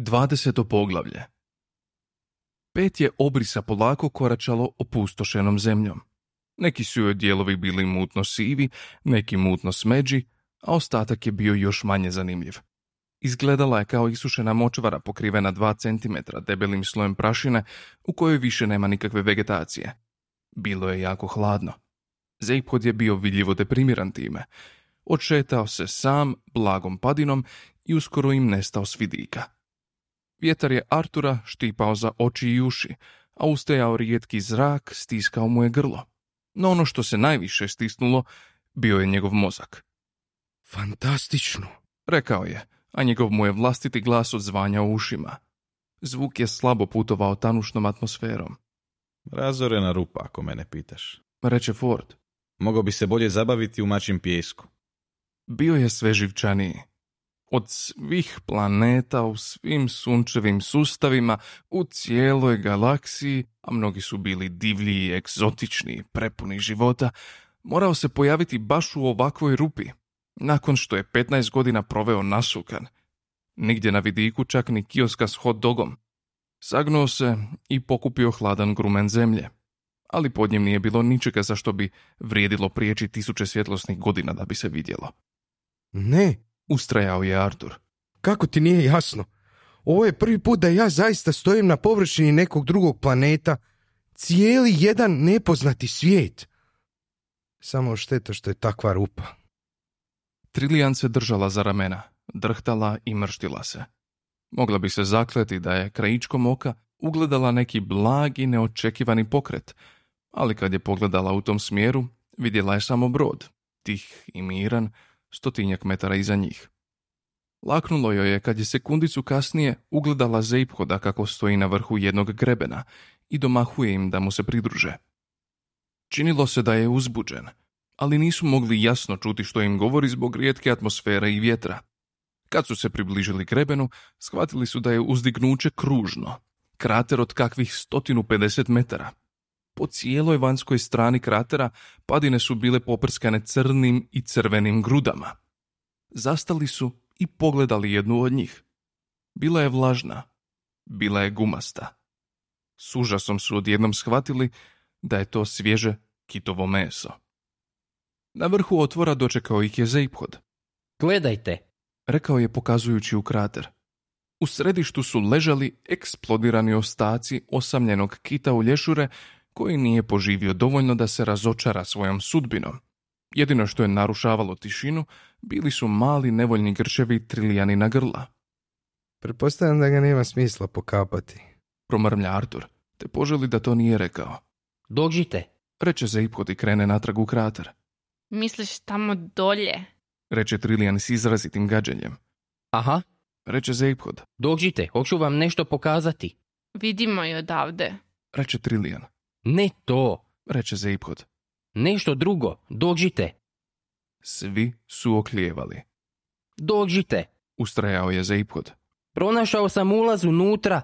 20. poglavlje Pet je obrisa polako koračalo opustošenom zemljom. Neki su joj dijelovi bili mutno sivi, neki mutno smeđi, a ostatak je bio još manje zanimljiv. Izgledala je kao isušena močvara pokrivena dva centimetra debelim slojem prašine u kojoj više nema nikakve vegetacije. Bilo je jako hladno. Zeiphod je bio vidljivo deprimiran time. Odšetao se sam, blagom padinom i uskoro im nestao s vidika. Vjetar je Artura štipao za oči i uši, a ustajao rijetki zrak stiskao mu je grlo. No ono što se najviše stisnulo bio je njegov mozak. Fantastično, Rekao je, a njegov mu je vlastiti glas odzvanjao u ušima. Zvuk je slabo putovao tanušnom atmosferom. Razorena rupa, ako mene pitaš. Reče Ford. Mogao bi se bolje zabaviti u mačim pijesku. Bio je sve živčaniji. Od svih planeta u svim sunčevim sustavima, u cijeloj galaksiji, a mnogi su bili divlji i egzotični, prepuni života, morao se pojaviti baš u ovakvoj rupi, nakon što je 15 godina proveo nasukan. Nigdje na vidiku čak ni kioska s hot dogom. Sagnuo se i pokupio hladan grumen zemlje. Ali pod njim nije bilo ničega za što bi vrijedilo prijeći tisuće svjetlosnih godina da bi se vidjelo. Ne, Ustrajao je Artur. kako ti nije jasno? Ovo je prvi put da ja zaista stojim na površini nekog drugog planeta, cijeli jedan nepoznati svijet. Samo šteta što je takva rupa. Trilijan se držala za ramena, drhtala i mrštila se. Mogla bi se zakleti da je krajičkom oka ugledala neki blagi neočekivani pokret, ali kad je pogledala u tom smjeru, vidjela je samo brod, tih i miran, stotinjak metara iza njih. Laknulo joj je kad je sekundicu kasnije ugledala Zeiphoda kako stoji na vrhu jednog grebena i domahuje im da mu se pridruže. Činilo se da je uzbuđen, ali nisu mogli jasno čuti što im govori zbog rijetke atmosfere i vjetra. Kad su se približili grebenu, shvatili su da je uzdignuće kružno, krater od kakvih 150 metara. Po cijeloj vanjskoj strani kratera padine su bile poprskane crnim i crvenim grudama. Zastali su i pogledali jednu od njih. Bila je vlažna, bila je gumasta. S užasom su odjednom shvatili da je to svježe kitovo meso. Na vrhu otvora dočekao ih je Zeiphod. Gledajte, rekao je pokazujući u krater. U središtu su ležali eksplodirani ostaci osamljenog kita u lješure koji nije poživio dovoljno da se razočara svojom sudbinom. Jedino što je narušavalo tišinu bili su mali nevoljni grčevi trilijani na grla. Pretpostavljam da ga nema smisla pokapati. Promrmlja Artur, te poželi da to nije rekao. dođite. Reče Zeiphod i krene natrag u krater. Misliš tamo dolje? Reče Trilijan s izrazitim gađenjem. Aha, Reče Zeiphod. dođite, hoću vam nešto pokazati. Vidimo je odavde. Reče Trilijan. Ne to, Reče Zeiphod. nešto drugo, dođite, Svi su oklijevali. dođite. Ustrajao je Zeiphod. Pronašao sam ulaz unutra,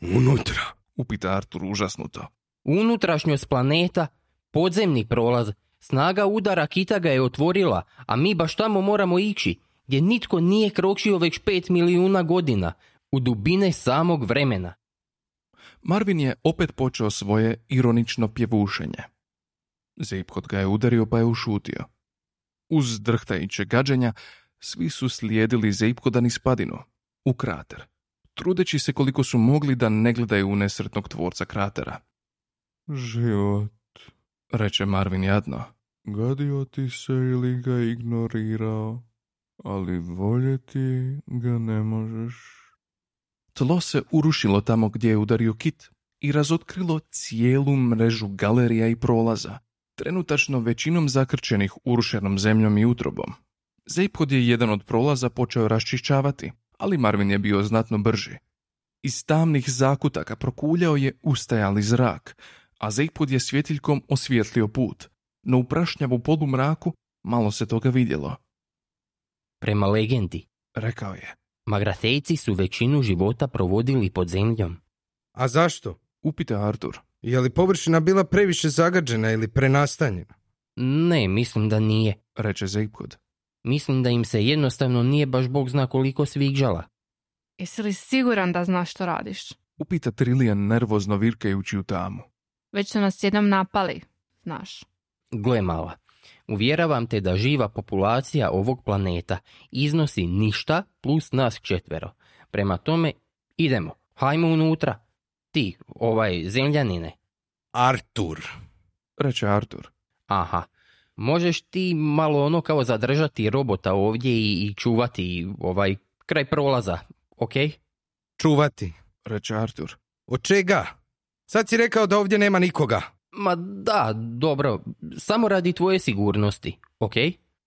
Unutra. Upita Artur užasnuto. unutrašnjost planeta, podzemni prolaz. Snaga udara kita ga je otvorila, a mi baš tamo moramo ići, gdje nitko nije kročio već pet milijuna godina, u dubine samog vremena. Marvin je opet počeo svoje ironično pjevušenje. Zeiphod ga je udario pa je ušutio. Uz drhtajuće gađenja, svi su slijedili Zeiphoda niz padinu, u krater, trudeći se koliko su mogli da ne gledaju u nesretnog tvorca kratera. Život, reče Marvin jadno. Gadio ti se ili ga ignorirao, ali voljeti ga ne možeš. Tlo se urušilo tamo gdje je udario kit i razotkrilo cijelu mrežu galerija i prolaza, trenutačno većinom zakrčenih urušenom zemljom i utrobom. Zeiphod je jedan od prolaza počeo raščišćavati, ali Marvin je bio znatno brži. Iz tamnih zakutaka prokuljao je ustajali zrak, a Zeiphod je svjetiljkom osvijetlio put, no u prašnjavu polumraku malo se toga vidjelo. Prema legendi, Rekao je. Magratejci su većinu života provodili pod zemljom. A zašto? Upita Artur. Je li površina bila previše zagađena ili prenastanjena? Ne, mislim da nije. Reče Zeiphod. Mislim da im se jednostavno nije baš bog zna koliko sviđala. Jesi li siguran da znaš što radiš? Upita Trilijan nervozno virkajući u tamu. Već su nas jednom napali, znaš. Gle mala, uvjeravam te da živa populacija ovog planeta iznosi ništa plus nas četvero. Prema tome, idemo, hajmo unutra. Ti, ovaj, zemljanine. Artur. Reče Artur. Aha, možeš ti malo ono kao zadržati robota ovdje i, i čuvati ovaj kraj prolaza, ok? Čuvati. Reče Artur. Od čega? Sad si rekao da ovdje nema nikoga. Ma da, dobro, samo radi tvoje sigurnosti, ok?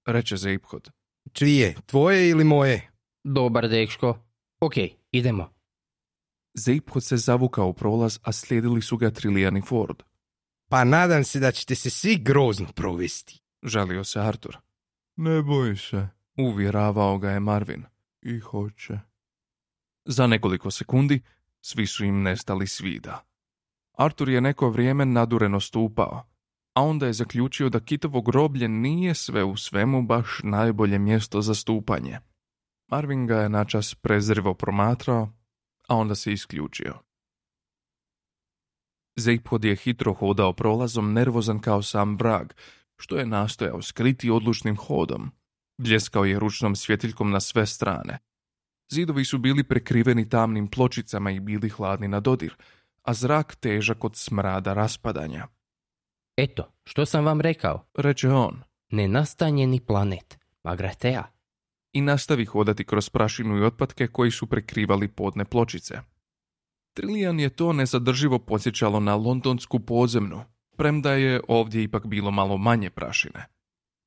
Reče Zeiphod. Čije? Tvoje ili moje? Dobar dečko. Ok, idemo. Zeiphod se zavukao u prolaz, a slijedili su ga Trilijan i Ford. Pa nadam se da ćete se svi grozno provesti. Žalio se Artur. Ne boj se, uvjeravao ga je Marvin. I hoće. Za nekoliko sekundi svi su im nestali svida. Artur je neko vrijeme nadureno stupao, a onda je zaključio da kitovo groblje nije sve u svemu baš najbolje mjesto za stupanje. Marvin ga je načas prezrivo promatrao, a onda se isključio. Zeiphod je hitro hodao prolazom, nervozan kao sam vrag, što je nastojao skriti odlučnim hodom. Bljeskao je ručnom svjetiljkom na sve strane. Zidovi su bili prekriveni tamnim pločicama i bili hladni na dodir, a zrak težak od smrada raspadanja. Eto, što sam vam rekao, Reče on nenastanjeni planet, Magratea. i nastavi hodati kroz prašinu i otpadke koji su prekrivali podne pločice. Trilijan je to nezadrživo podsjećalo na londonsku podzemnu, premda je ovdje ipak bilo malo manje prašine.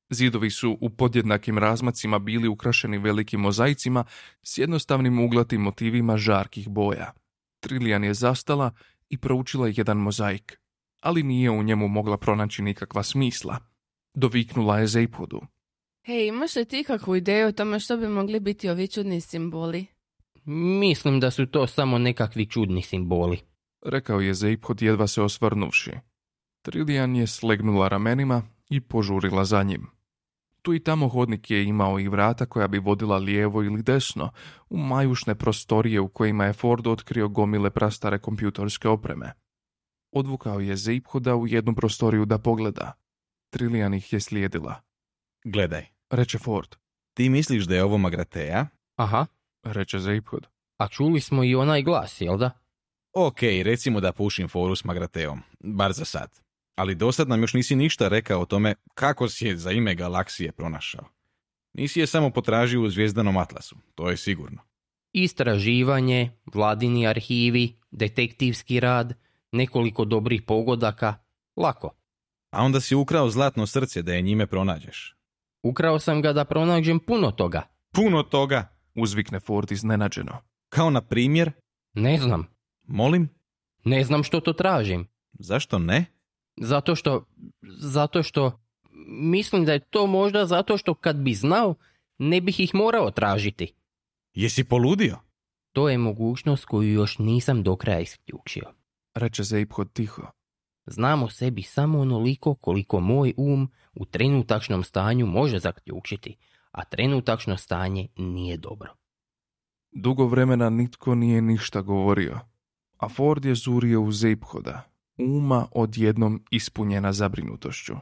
Zidovi su u podjednakim razmacima bili ukrašeni velikim mozaicima s jednostavnim uglatim motivima žarkih boja. Trilijan je zastala i proučila jedan mozaik, ali nije u njemu mogla pronaći nikakva smisla. Doviknula je Zeiphodu. Hej, imaš li ti kakvu ideju o tome što bi mogli biti ovi čudni simboli? Mislim da su to samo nekakvi čudni simboli. rekao je Zeiphod jedva se osvrnuvši. Trilijan je slegnula ramenima i požurila za njim. Tu i tamo hodnik je imao i vrata koja bi vodila lijevo ili desno, u majušne prostorije u kojima je Ford otkrio gomile prastare kompjutorske opreme. Odvukao je Zeiphoda u jednu prostoriju da pogleda. Trilijan ih je slijedila. Gledaj, Reče Ford. ti misliš da je ovo Magratea? Aha, Reče Zeiphod. a čuli smo i onaj glas, jel da? Ok, recimo da pušim foru s Magrateom, bar za sad. Ali do sad nam još nisi ništa rekao o tome kako si je za ime galaksije pronašao. Nisi je samo potražio u zvijezdanom atlasu, to je sigurno. Istraživanje, vladini arhivi, detektivski rad, nekoliko dobrih pogodaka, lako. A onda si ukrao zlatno srce da je njime pronađeš. Ukrao sam ga da pronađem puno toga. Puno toga, Uzvikne Ford iznenađeno. kao na primjer, Ne znam, molim, ne znam što to tražim. zašto ne? Zato što, zato što, mislim da je to možda zato što kad bi znao, ne bih ih morao tražiti. Jesi poludio? To je mogućnost koju još nisam do kraja isključio. Reče Zeiphod tiho. Znam o sebi samo onoliko koliko moj um u trenutačnom stanju može zaključiti, a trenutačno stanje nije dobro. Dugo vremena nitko nije ništa govorio, a Ford je zurio u Zeiphoda, uma odjednom ispunjena zabrinutošću.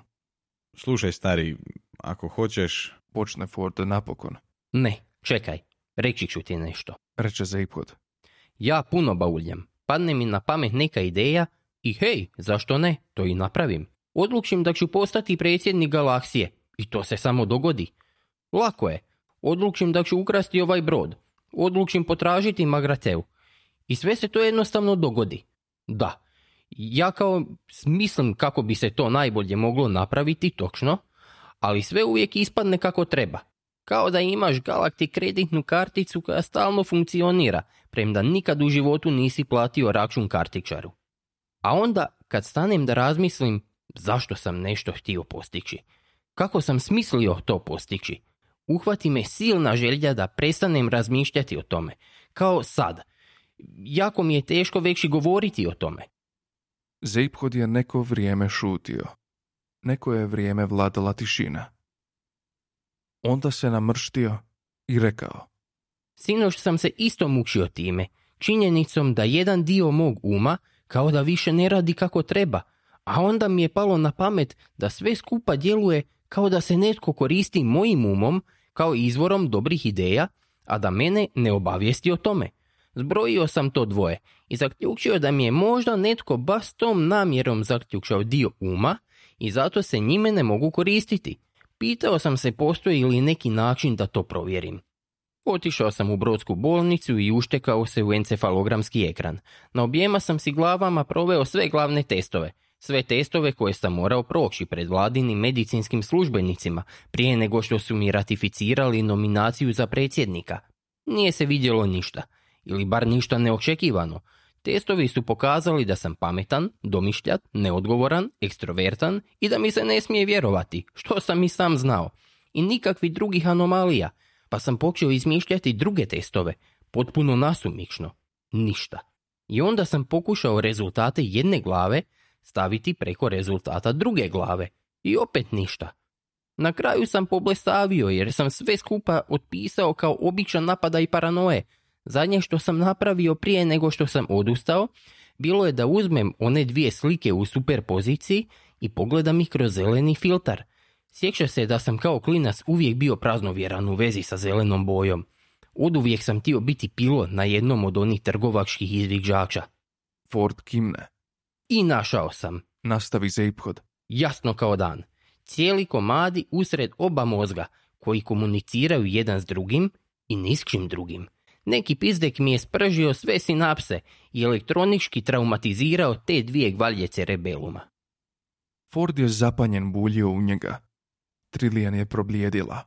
Slušaj, stari, ako hoćeš... Počne Ford napokon, Ne, čekaj, reći ću ti nešto. reče Zeiphod. Ja puno bauljam, padne mi na pamet neka ideja i hej, zašto ne, to i napravim. Odlučim da ću postati predsjednik galaksije i to se samo dogodi. Lako je. Odlučim da ću ukrasti ovaj brod. Odlučim potražiti Magrateu. I sve se to jednostavno dogodi. Da, ja kao smislim kako bi se to najbolje moglo napraviti točno, ali sve uvijek ispadne kako treba. Kao da imaš galakti kreditnu karticu koja stalno funkcionira, premda nikad u životu nisi platio račun kartičaru. A onda, kad stanem da razmislim zašto sam nešto htio postići, kako sam smislio to postići, uhvati me silna želja da prestanem razmišljati o tome, kao sad. Jako mi je teško već i govoriti o tome. Zeiphod je neko vrijeme šutio. Neko je vrijeme vladala tišina. Onda se namrštio i rekao. Sinoć sam se isto mučio time, činjenicom da jedan dio mog uma kao da više ne radi kako treba, a onda mi je palo na pamet da sve skupa djeluje kao da se netko koristi mojim umom kao izvorom dobrih ideja, a da mene ne obavijesti o tome. Zbrojio sam to dvoje i zaključio da mi je možda netko baš s tom namjerom zaključao dio uma i zato se njime ne mogu koristiti. Pitao sam se postoji li neki način da to provjerim. Otišao sam u brodsku bolnicu i uštekao se u encefalogramski ekran. Na objema sam si glavama proveo sve glavne testove. Sve testove koje sam morao proći pred vladinim medicinskim službenicima prije nego što su mi ratificirali nominaciju za predsjednika. Nije se vidjelo ništa, ili bar ništa neočekivano. Testovi su pokazali da sam pametan, domišljat, neodgovoran, ekstrovertan i da mi se ne smije vjerovati, što sam i sam znao. I nikakvi drugih anomalija, pa sam počeo izmišljati druge testove, potpuno nasumično. Ništa. I onda sam pokušao rezultate jedne glave staviti preko rezultata druge glave. I opet ništa. Na kraju sam poblestavio jer sam sve skupa otpisao kao običan napada i paranoje. Zadnje što sam napravio prije nego što sam odustao, bilo je da uzmem one dvije slike u superpoziciji i pogledam ih kroz zeleni filtar. Sjeća se da sam kao klinac uvijek bio praznovjeran u vezi sa zelenom bojom. Oduvijek sam htio biti pilot na jednom od onih trgovačkih izviđača. Ford kimne. I našao sam. Nastavi Zeiphod. Jasno kao dan. Cijeli komadi usred oba mozga, koji komuniciraju jedan s drugim i ni s čim drugim. Neki pizdek mi je spržio sve sinapse i elektronički traumatizirao te dvije gvalje cerebeluma. Ford je zapanjen buljio u njega. Trilijan je problijedila.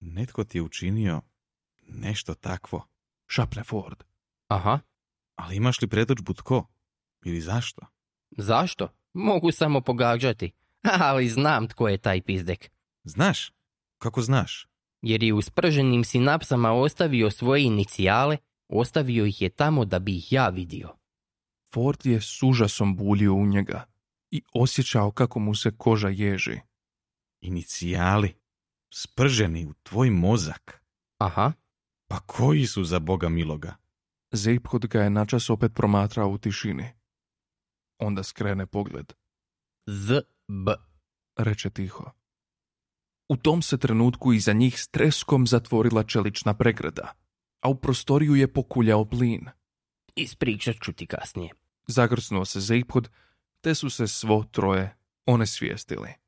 Netko ti je učinio nešto takvo. Šapne Ford. Aha, Ali imaš li predođbu tko? Ili zašto? zašto? Mogu samo pogađati. Ali znam tko je taj pizdek. Znaš? Kako znaš? Jer je u sprženim sinapsama ostavio svoje inicijale, ostavio ih je tamo da bi ih ja vidio. Ford je s užasom buljio u njega i osjećao kako mu se koža ježi. Inicijali. Sprženi u tvoj mozak. Aha, Pa koji su za Boga miloga? Zeiphod ga je načas opet promatrao u tišini. Onda skrene pogled. Z, B. reče tiho. U tom se trenutku iza njih s treskom zatvorila čelična pregrada, a u prostoriju je pokuljao plin. Ispričat ću ti kasnije. Zagrsnuo se Zeiphod, te su se svo troje onesvijestili.